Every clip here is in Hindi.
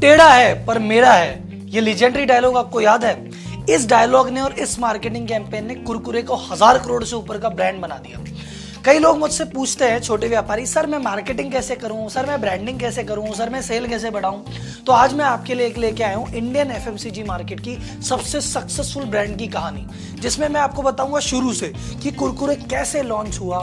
टेढ़ा है, पर मेरा है। ये लीजेंडरी डायलॉग आपको याद है? इस डायलॉग ने और इस मार्केटिंग कैंपेन ने कुरकुरे को हज़ार करोड़ से ऊपर का ब्रांड बना दिया। कई लोग मुझसे पूछते हैं, छोटे व्यापारी, सर, मैं मार्केटिंग कैसे करूँ? सर, मैं ब्रांडिंग कैसे करूँ? सर, मैं सेल कैसे बढ़ाऊं? तो आज मैं आपके लिए एक लेके आया हूँ इंडियन एफएमसीजी मार्केट की सबसे सक्सेसफुल ब्रांड की कहानी, जिसमें मैं आपको बताऊँगा शुरू से कि कुरकुरे कैसे लॉन्च हुआ,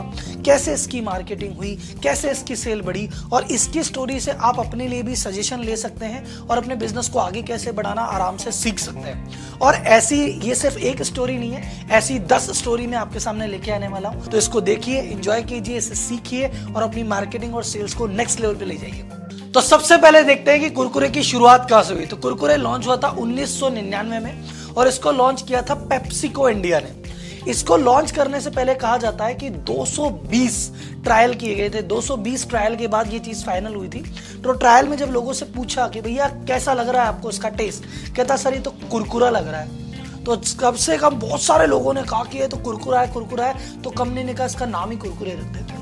कैसे इसकी मार्केटिंग हुई, कैसे इसकी सेल बढ़ी और इसकी स्टोरी से आप अपने लिए भी सजेशन ले सकते हैं और अपने बिज़नेस को आगे कैसे बढ़ाना आराम से सीख सकते हैं। और ऐसी, ये सिर्फ़ एक स्टोरी नहीं है, ऐसी दस स्टोरी मैं आपके सामने लेके आने वाला हूँ। तो इसको देखिए इंजॉय कीजिए इसे सीखिए और अपनी मार्केटिंग और सेल्स को नेक्स्ट लेवल पे ले जाइए। तो सबसे पहले देखते हैं कि कुरकुरे की शुरुआत कहाँ से हुई। तो कुरकुरे लॉन्च हुआ था 1999 में और इसको लॉन्च किया था पेप्सिको इंडिया ने। इसको लॉन्च करने से पहले कहा जाता है कि 220 ट्रायल किए गए थे। 220 ट्रायल के बाद ये चीज़ फाइनल हुई थी। तो ट्रायल में जब लोगों से पूछा कि भैया, कैसा लग रहा है आपको इसका टेस्ट कहता, सर, ये तो कुरकुरा लग रहा है। तो कम से कम बहुत सारे लोगों ने कहा कि ये तो कुरकुरा है कुरकुरा है। तो कंपनी ने कहा इसका नाम ही कुरकुरे रख देते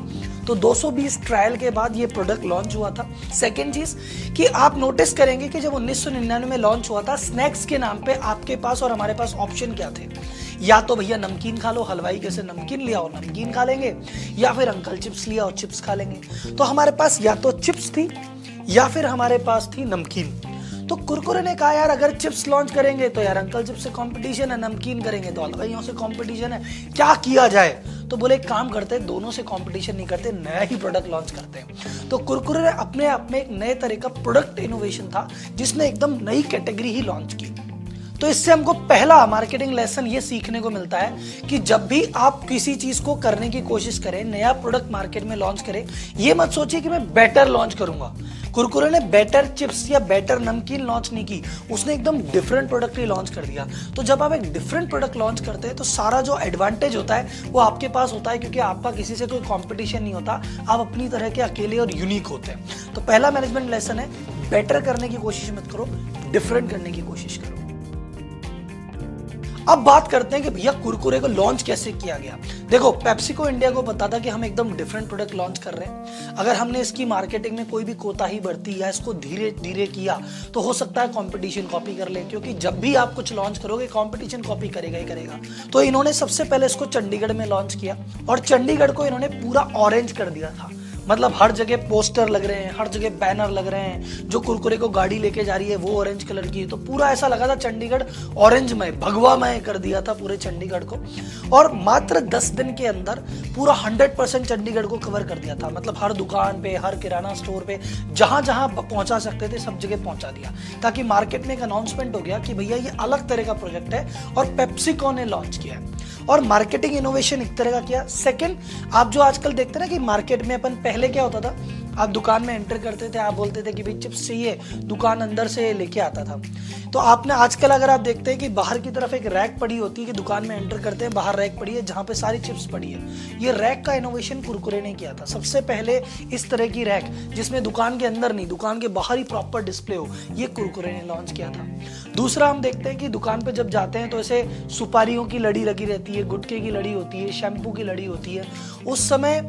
तो 220 ट्रायल के बाद ये प्रोडक्ट लॉन्च हुआ था। सेकेंड चीज़ कि आप नोटिस करेंगे कि जब 1999 में लॉन्च हुआ था स्नैक्स के नाम पे आपके पास और हमारे पास ऑप्शन क्या थे? या तो भैया नमकीन खा लो, हलवाई कैसे नमकीन लिया और नमकीन खा लेंगे, या फिर अंकल चिप्स लिया और चिप्स खा लेंगे। तो हमारे पास या तो चिप्स थी, या फिर हमारे पास थी नमकीन। तो कुरकुरे ने कहा, यार, अगर चिप्स लॉन्च करेंगे तो यार, अंकल चिप्स से कंपटीशन है, नमकीन करेंगे तो हलवाइयों से कंपटीशन है। क्या किया जाए? तो बोले, एक काम करते हैं, दोनों से कंपटीशन नहीं करते, नया ही प्रोडक्ट लॉन्च करते हैं। तो कुरकुरे ने अपने आप में एक नए तरह का प्रोडक्ट इनोवेशन था, जिसने एकदम नई कैटेगरी ही लॉन्च की। तो इससे हमको पहला मार्केटिंग लेसन ये सीखने को मिलता है कि जब भी आप किसी चीज़ को करने की कोशिश करें, नया प्रोडक्ट मार्केट में लॉन्च करें, ये मत सोचिए कि मैं बेटर लॉन्च करूँगा। कुरकुरे ने बेटर चिप्स या बेटर नमकीन लॉन्च नहीं की। उसने एकदम डिफरेंट प्रोडक्ट ही लॉन्च कर दिया। तो जब आप एक डिफरेंट प्रोडक्ट लॉन्च करते हैं तो सारा जो एडवांटेज होता है, वो आपके पास होता है, क्योंकि आपका किसी से कोई कॉम्पिटिशन नहीं होता। आप अपनी तरह के अकेले और यूनिक होते हैं। तो पहला मैनेजमेंट लेसन है बेटर करने की कोशिश मत करो डिफरेंट करने की कोशिश करो। अब बात करते हैं कि भैया कुरकुरे को लॉन्च कैसे किया गया? देखो पेप्सिको इंडिया को पता था कि हम एकदम डिफरेंट प्रोडक्ट लॉन्च कर रहे हैं। अगर हमने इसकी मार्केटिंग में कोई भी कोताही बरती या इसको धीरे धीरे किया तो हो सकता है कंपटीशन कॉपी कर ले, क्योंकि जब भी आप कुछ लॉन्च करोगे कंपटीशन कॉपी करेगा ही करेगा। तो इन्होंने सबसे पहले इसको चंडीगढ़ में लॉन्च किया और चंडीगढ़ को इन्होंने पूरा ऑरेंज कर दिया था। मतलब हर जगह पोस्टर लग रहे हैं, हर जगह बैनर लग रहे हैं, जो कुरकुरे को गाड़ी लेके जा रही है, वो ऑरेंज कलर की है। तो पूरा ऐसा लगा था चंडीगढ़ ऑरेंज में, भगवामय कर दिया था पूरे चंडीगढ़ को। और मात्र दस दिन के अंदर पूरा हंड्रेड परसेंट चंडीगढ़ को कवर कर दिया था। मतलब हर दुकान पे, हर किराना स्टोर पे, जहाँ जहाँ पहुँचा सकते थे, सब जगह पहुँचा दिया। ताकि मार्केट में एक अनाउंसमेंट हो गया कि भैया ये अलग तरह का प्रोजेक्ट है और पेप्सिको ने लॉन्च किया है। और मार्केटिंग इनोवेशन एक तरह का किया। सेकंड आप जो आजकल देखते हैं ना कि मार्केट में अपन पहले क्या होता था? आप दुकान में एंटर करते थे, आप बोलते थे कि भाई चिप्स चाहिए, दुकान अंदर से लेके आता था। तो आपने आजकल अगर आप देखते हैं कि बाहर की तरफ़ एक रैक पड़ी होती है कि दुकान में एंटर करते हैं, बाहर रैक पड़ी है जहाँ पे सारी चिप्स पड़ी है। ये रैक का इनोवेशन कुरकुरे ने किया था। सबसे पहले इस तरह की रैक, जिसमें दुकान के अंदर नहीं, दुकान के बाहर ही प्रॉपर डिस्प्ले हो, ये कुरकुरे ने लॉन्च किया था। दूसरा हम देखते हैं कि दुकान पे जब जाते हैं तो ऐसे सुपारियों की लड़ी लगी रहती है, गुटके की लड़ी होती है शैम्पू की लड़ी होती है। उस समय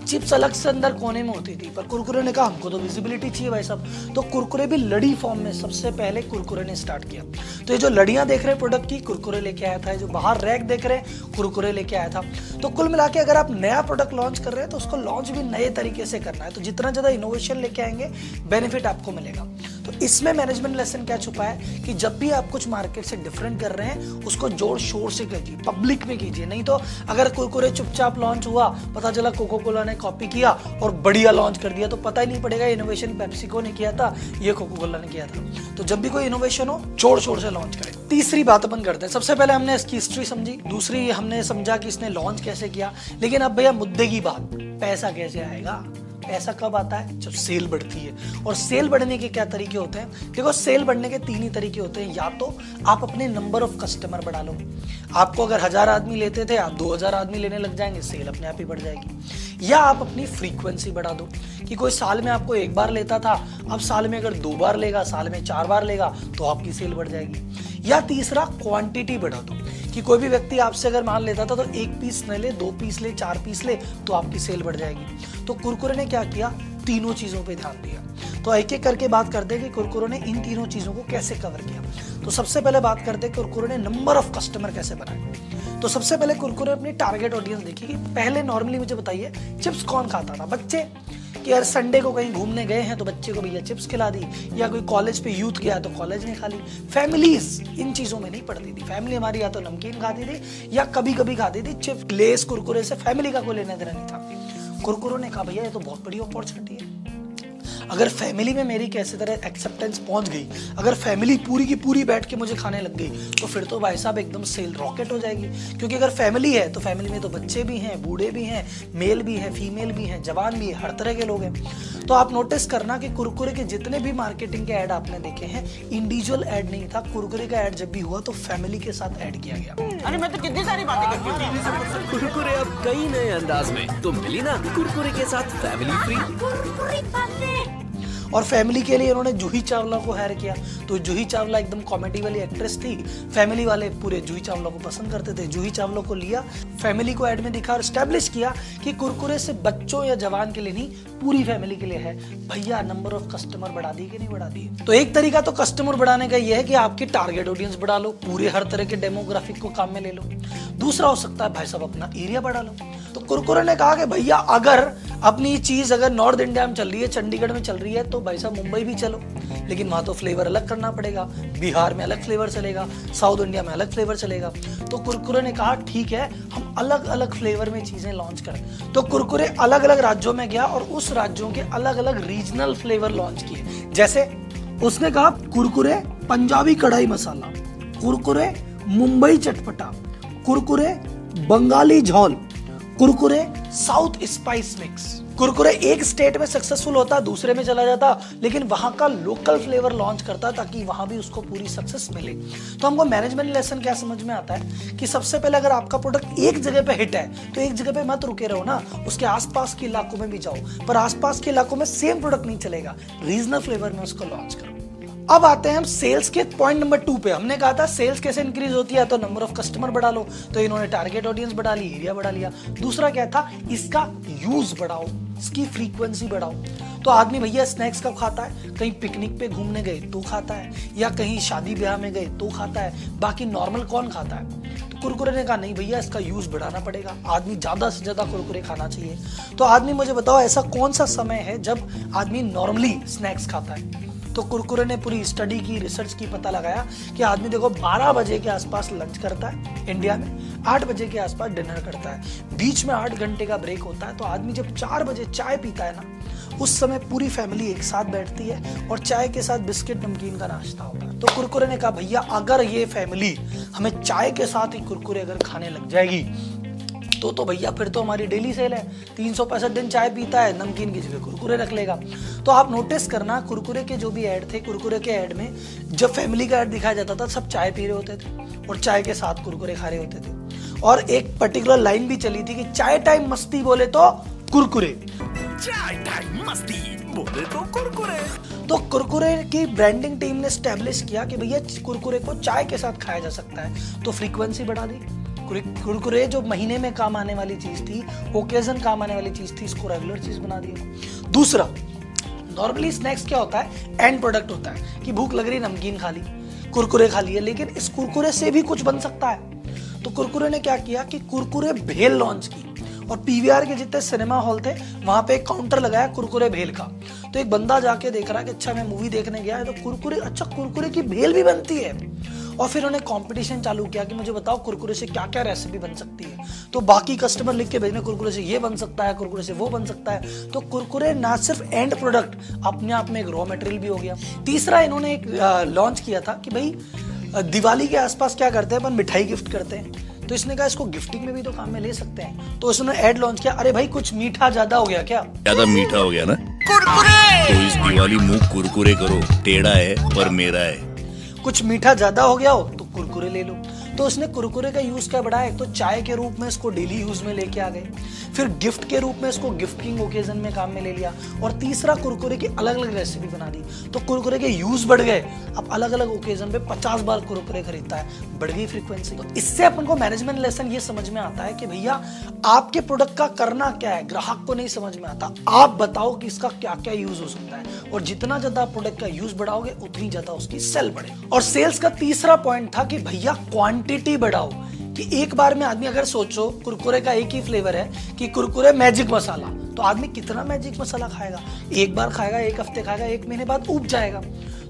चिप्स अलग से अंदर कोने में होती थी, पर कुरकुरे ने कहा, हमको तो विजिबिलिटी चाहिए भाई सब तो कुरकुरे भी लड़ी फॉर्म में, सबसे पहले कुरकुरे ने स्टार्ट किया। तो ये जो लड़ियाँ देख रहे हैं प्रोडक्ट की, कुरकुरे लेके आया था जो बाहर रैक देख रहे हैं, कुरकुरे लेके आया था। तो कुल मिला के अगर आप नया प्रोडक्ट लॉन्च कर रहे हैं तो उसको लॉन्च भी नए तरीके से करना है। तो जितना ज़्यादा इनोवेशन लेके आएँगे बेनिफिट आपको मिलेगा। इसमें मैनेजमेंट लेसन क्या छुपा है? कि जब भी आप कुछ मार्केट से डिफरेंट कर रहे हैं, उसको ज़ोर शोर से कीजिए पब्लिक में कीजिए। नहीं तो अगर कुरकुरे चुपचाप लॉन्च हुआ, पता चला कोको कोला ने कॉपी किया और बढ़िया लॉन्च कर दिया तो पता ही नहीं पड़ेगा इनोवेशन पेप्सिको ने किया था, ये कोको कोला ने किया था। तो जब भी कोई इनोवेशन हो, ज़ोर शोर से लॉन्च करें। तीसरी बात अपन करते हैं। सबसे पहले हमने इसकी हिस्ट्री समझी, दूसरी हमने समझा कि इसने लॉन्च कैसे किया। लेकिन अब भैया मुद्दे की बात, पैसा कैसे आएगा? पैसा कब आता है? जब सेल बढ़ती है। और सेल बढ़ने के क्या तरीके होते हैं? देखो, सेल बढ़ने के तीन ही तरीके होते हैं। या तो आप अपने नंबर ऑफ़ कस्टमर बढ़ा लो। आपको अगर हज़ार आदमी लेते थे, आप दो हज़ार आदमी लेने लग जाएँगे। सेल अपने आप ही बढ़ जाएगी। या आप अपनी फ्रीक्वेंसी बढ़ा दो कि कोई साल में आपको एक बार लेता था, अब साल में अगर दो बार लेगा, साल में चार बार लेगा तो आपकी सेल बढ़ जाएगी। या तीसरा क्वांटिटी बढ़ा दो कि कोई भी व्यक्ति आपसे अगर मान लेता था तो एक पीस न ले, दो पीस ले, चार पीस ले तो आपकी सेल बढ़ जाएगी। तो कुरकुरे ने क्या किया? तीनों चीज़ों पे ध्यान दिया। तो एक एक करके बात करते हैं कि कुरकुरे ने इन तीनों चीज़ों को कैसे कवर किया। तो सबसे पहले बात करते हैं कुरकुरे ने नंबर ऑफ़ कस्टमर कैसे बनाए। तो सबसे पहले कुरकुरे अपनी टारगेट ऑडियंस देखी कि पहले नॉर्मली मुझे बताइए चिप्स कौन खाता था? बच्चे कि यार संडे को कहीं घूमने गए हैं तो बच्चे को भैया चिप्स खिला दी, या कोई कॉलेज पे यूथ गया तो कॉलेज ने खा ली। फैमिलीज़ इन चीज़ों में नहीं पड़ती थी। फैमिली हमारी या तो नमकीन खाती थी, या कभी कभी खाती थी चिप्स लेस कुरकुरे से फैमिली का कोई लेना देना नहीं था। कुरकुरों ने कहा, भैया, ये तो बहुत बड़ी अपॉर्चुनिटी है। अगर फैमिली में मेरी कैसे तरह एक्सेप्टेंस पहुँच गई अगर फैमिली पूरी की पूरी बैठ के मुझे खाने लग गई तो फिर तो भाई साहब एकदम सेल रॉकेट हो जाएगी। क्योंकि अगर फैमिली है तो फैमिली में तो बच्चे भी हैं बूढ़े भी हैं मेल भी हैं फीमेल भी हैं जवान भी है हर तरह के लोग हैं। तो आप नोटिस करना कि कुरकुरे के जितने भी मार्केटिंग के ऐड आपने देखे हैं इंडिविजुअल ऐड नहीं था कुरकुरे का ऐड जब भी हुआ तो फैमिली के साथ ऐड किया गया। अरे मैं तो कितनी सारी बातें करती हूँ। कुरकुरे अब कई नए अंदाज में। तो मिली ना कुरकुरे के साथ फैमिली फ्री और फैमिली के लिए इन्होंने जूही चावला को हायर किया। तो जूही चावला एकदम कॉमेडी वाली एक्ट्रेस थी। फैमिली वाले पूरे जूही चावला को पसंद करते थे। जूही चावला को लिया फैमिली को एड में दिखा और स्टेब्लिश किया कि कुरकुरे से बच्चों या जवान के लिए नहीं, पूरी फैमिली के लिए है। भैया नंबर ऑफ़ कस्टमर बढ़ा दिए कि नहीं बढ़ा दिए? तो एक तरीका तो कस्टमर बढ़ाने का यह है कि आपकी टारगेट ऑडियंस बढ़ा लो, पूरे हर तरह के डेमोग्राफिक को काम में ले लो। दूसरा हो सकता है, भाई साहब, अपना एरिया बढ़ा लो। तो कुरकुरे ने कहा कि भैया, अगर अपनी चीज़ अगर नॉर्थ इंडिया में चल रही है, चंडीगढ़ में चल रही है तो भाई साहब मुंबई भी चलो। लेकिन वहाँ तो फ्लेवर अलग करना पड़ेगा। बिहार में अलग फ्लेवर चलेगा, साउथ इंडिया में अलग फ्लेवर चलेगा। तो कुरकुरे ने कहा, ठीक है, हम अलग अलग फ्लेवर में चीज़ें लॉन्च करें तो कुरकुरे अलग अलग राज्यों में गया और उस राज्यों के अलग अलग रीजनल फ्लेवर लॉन्च किए। जैसे उसने कहा, कुरकुरे, पंजाबी कढ़ाई मसाला, कुरकुरे, मुंबई चटपटा, कुरकुरे, बंगाली झोल Kurkure south spice mix. Kurkure एक स्टेट में सक्सेसफुल होता, दूसरे में चला जाता, लेकिन वहाँ का लोकल फ्लेवर लॉन्च करता ताकि वहाँ भी उसको पूरी सक्सेस मिले। तो हमको मैनेजमेंट लेसन क्या समझ में आता है कि सबसे पहले अगर आपका प्रोडक्ट एक जगह पे हिट है तो एक जगह पे मत रुके रहो ना, उसके आसपास के इलाकों में भी जाओ। पर आसपास के इलाकों में सेम प्रोडक्ट नहीं चलेगा रीजनल फ्लेवर में उसको लॉन्च करो। अब आते हैं हम सेल्स के पॉइंट नंबर टू पे। हमने कहा था सेल्स कैसे इंक्रीज होती है तो नंबर ऑफ़ कस्टमर बढ़ा लो। तो इन्होंने टारगेट ऑडियंस बढ़ा ली एरिया बढ़ा लिया। दूसरा क्या था? इसका यूज़ बढ़ाओ, इसकी फ्रीक्वेंसी बढ़ाओ। तो आदमी भैया स्नैक्स कब खाता है? कहीं पिकनिक पे घूमने गए तो खाता है, या कहीं शादी ब्याह में गए तो खाता है। बाकी नॉर्मल कौन खाता है? तो कुरकुरे ने कहा, नहीं भैया, इसका यूज़ बढ़ाना पड़ेगा। आदमी ज़्यादा से ज़्यादा कुरकुरे खाना चाहिए। तो आदमी मुझे बताओ, ऐसा कौन सा समय है जब आदमी नॉर्मली स्नैक्स खाता है? तो कुरकुरे ने पूरी स्टडी की, रिसर्च की, पता लगाया कि आदमी देखो 12 बजे के आसपास लंच करता है इंडिया में 8 बजे के आसपास डिनर करता है। बीच में 8 घंटे का ब्रेक होता है तो आदमी जब 4 बजे चाय पीता है ना, उस समय पूरी फैमिली एक साथ बैठती है और चाय के साथ बिस्किट, नमकीन का नाश्ता होता है। तो कुरकुरे ने कहा, भैया, अगर ये फैमिली हमें चाय के साथ ही कुरकुरे अगर खाने लग जाएगी तो तो भैया फिर तो हमारी डेली सेल है। तीन सौ पैंसठ दिन चाय पीता है नमकीन की जगह कुरकुरे रख लेगा। तो आप नोटिस करना कुरकुरे के जो भी ऐड थे कुरकुरे के ऐड में जब फैमिली का ऐड दिखाया जाता था सब चाय पी रहे होते थे और चाय के साथ कुरकुरे खा रहे होते थे। और एक पर्टिकुलर लाइन भी चली थी कि चाय टाइम मस्ती बोले तो कुरकुरे। चाय टाइम मस्ती बोले तो कुरकुरे। तो कुरकुरे की ब्रांडिंग टीम ने स्टैब्लिश किया कि भैया कुरकुरे को चाय के साथ खाया जा सकता है। तो फ्रीक्वेंसी बढ़ा दी। कुरकुरे कुरकुरे जो महीने में काम आने वाली चीज़ थी ओकेजन काम आने वाली चीज़ थी, इसको रेगुलर चीज़ बना दिया। दूसरा नॉर्मली स्नैक्स क्या होता है? एंड प्रोडक्ट होता है कि भूख लग रही, नमकीन खा ली, कुरकुरे खा लिए, लेकिन इस कुरकुरे से भी कुछ बन सकता है। तो कुरकुरे ने क्या किया कि कुरकुरे भेल लॉन्च की, और पीवीआर के जितने सिनेमा हॉल थे, वहाँ पे एक काउंटर लगाया कुरकुरे भेल का। तो एक बंदा जाके देख रहा है कि अच्छा मैं मूवी देखने गया है। तो कुरकुरे अच्छा कुरकुरे की भेल भी बनती है। और फिर उन्होंने कंपटीशन चालू किया कि मुझे बताओ कुरकुरे से क्या क्या रेसिपी बन सकती है। तो बाकी कस्टमर लिख के भेजने कुरकुरे से ये बन सकता है कुरकुरे से वो बन सकता है। तो कुरकुरे ना सिर्फ़ एंड प्रोडक्ट अपने आप में एक रॉ मटेरियल भी हो गया। तीसरा इन्होंने एक लॉन्च किया था कि भाई दिवाली के आसपास क्या करते हैं अपन मिठाई गिफ्ट करते हैं। तो इसने कहा इसको गिफ्टिंग में भी तो काम में ले सकते हैं। तो इसने एड लॉन्च किया अरे भाई कुछ मीठा ज़्यादा हो गया क्या? ज़्यादा मीठा हो गया ना? कुरकुरे! तो इस दिवाली मुँह कुरकुरे करो। टेढ़ा है पर मेरा है। कुछ मीठा ज़्यादा हो गया हो तो कुरकुरे ले लो। तो उसने कुरकुरे का यूज़ क्या बढ़ाया? तो चाय के रूप में इसको डेली यूज़ में लेके आ गए। फिर गिफ्ट के रूप में इसको गिफ्टिंग ओकेजन में काम में ले लिया। और तीसरा कुरकुरे की अलग अलग रेसिपी बना दी। तो कुरकुरे के यूज़ बढ़ गए। अब अलग अलग ओकेजन पे पचास बार कुरकुरे खरीदता है। बढ़ गई फ्रीक्वेंसी तो इससे अपन को मैनेजमेंट लेसन ये समझ में आता है कि भैया, आपके प्रोडक्ट का करना क्या है? ग्राहक को नहीं समझ में आता। आप बताओ कि इसका क्या क्या यूज़ हो सकता है। और जितना ज़्यादा प्रोडक्ट का यूज़ बढ़ाओगे, उतनी ज़्यादा उसकी सेल बढ़े और सेल्स का तीसरा पॉइंट था कि भैया क्वांटिटी बढ़ाओ कि एक बार में आदमी अगर सोचो कुरकुरे का एक ही फ्लेवर है कि कुरकुरे मैजिक मसाला तो आदमी कितना मैजिक मसाला खाएगा? एक बार खाएगा, एक हफ़्ते खाएगा, एक महीने बाद उब जाएगा।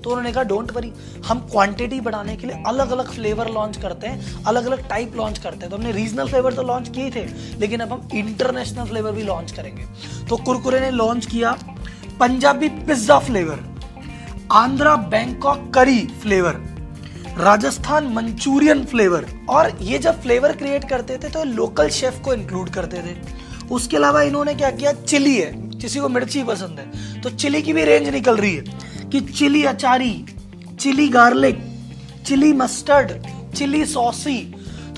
तो उन्होंने कहा डोंट वरी हम क्वांटिटी बढ़ाने के लिए अलग अलग फ्लेवर लॉन्च करते हैं अलग अलग टाइप लॉन्च करते हैं। तो हमने रीजनल फ्लेवर तो लॉन्च किए थे, लेकिन अब हम इंटरनेशनल फ्लेवर भी लॉन्च करेंगे। तो कुरकुरे ने लॉन्च किया Punjabi pizza flavour Andhra Bangkok curry flavour Rajasthan Manchurian flavour. और ये जब फ्लेवर क्रिएट करते थे तो लोकल शेफ को इंक्लूड करते थे। उसके अलावा इन्होंने क्या किया? चिली है। किसी को मिर्ची पसंद है। तो चिली की भी रेंज निकल रही है कि chilli achari chilli garlic chilli mustard chilli saucy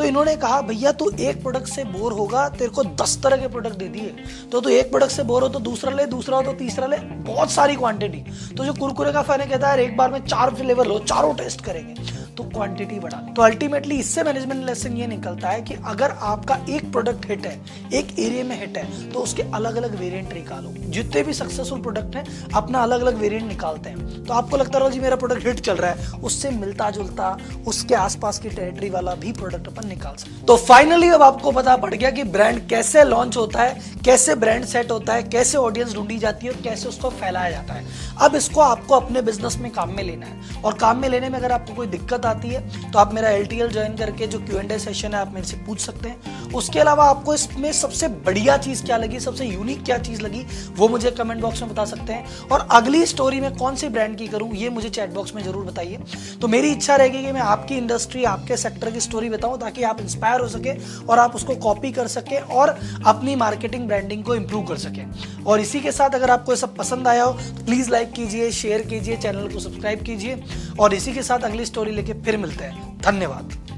तो इन्होंने कहा, भैया, तू एक प्रोडक्ट से बोर होगा, तेरे को दस तरह के प्रोडक्ट दे दिए। तो तू एक प्रोडक्ट से बोर हो तो दूसरा ले, दूसरा हो तो तीसरा ले, बहुत सारी क्वांटिटी तो जो कुरकुरे का फ़ैन कहता है एक बार में चार फ्लेवर लो, चारों टेस्ट करेंगे। तो क्वांटिटी बढ़ा तो अल्टीमेटली इससे मैनेजमेंट लेसन ये निकलता है कि अगर आपका एक प्रोडक्ट हिट है, एक एरिया में हिट है तो उसके अलग अलग वेरिएंट निकालो। जितने भी सक्सेसफुल प्रोडक्ट हैं, अपना अलग अलग वेरिएंट निकालते हैं। तो आपको लगता रहो, जी, मेरा प्रोडक्ट हिट चल रहा है। उससे मिलता जुलता उसके आसपास की टेरिटरी वाला भी प्रोडक्ट अपन निकाल सकते तो फाइनली अब आपको पता पड़ गया कि ब्रांड कैसे लॉन्च होता है, कैसे ब्रांड सेट होता है, कैसे ऑडियंस ढूंढी जाती है और कैसे उसको फैलाया जाता है। अब इसको आपको अपने बिज़नेस में काम में लेना है। और काम में लेने में अगर आपको कोई दिक्कत आती है तो आप मेरा एलटीएल ज्वाइन करके जो क्यू एंड ए सेशन है, आप मेरे से पूछ सकते हैं। उसके अलावा आपको इसमें सबसे बढ़िया चीज़ क्या लगी, सबसे यूनिक क्या चीज़ लगी, वो मुझे कमेंट बॉक्स में बता सकते हैं। और अगली स्टोरी में कौन सी ब्रांड की करूँ, ये मुझे चैट बॉक्स में ज़रूर बताइए। तो मेरी इच्छा रहेगी कि मैं आपकी इंडस्ट्री आपके सेक्टर की स्टोरी बताऊँ, ताकि आप इंस्पायर हो सके और आप उसको कॉपी कर सके और अपनी मार्केटिंग ब्रांडिंग को इंप्रूव कर सके। और इसी के साथ अगर आपको सब पसंद आया हो तो प्लीज़ लाइक कीजिए शेयर कीजिए चैनल को सब्सक्राइब कीजिए। और इसी के साथ अगली स्टोरी लेके फिर मिलते हैं। धन्यवाद।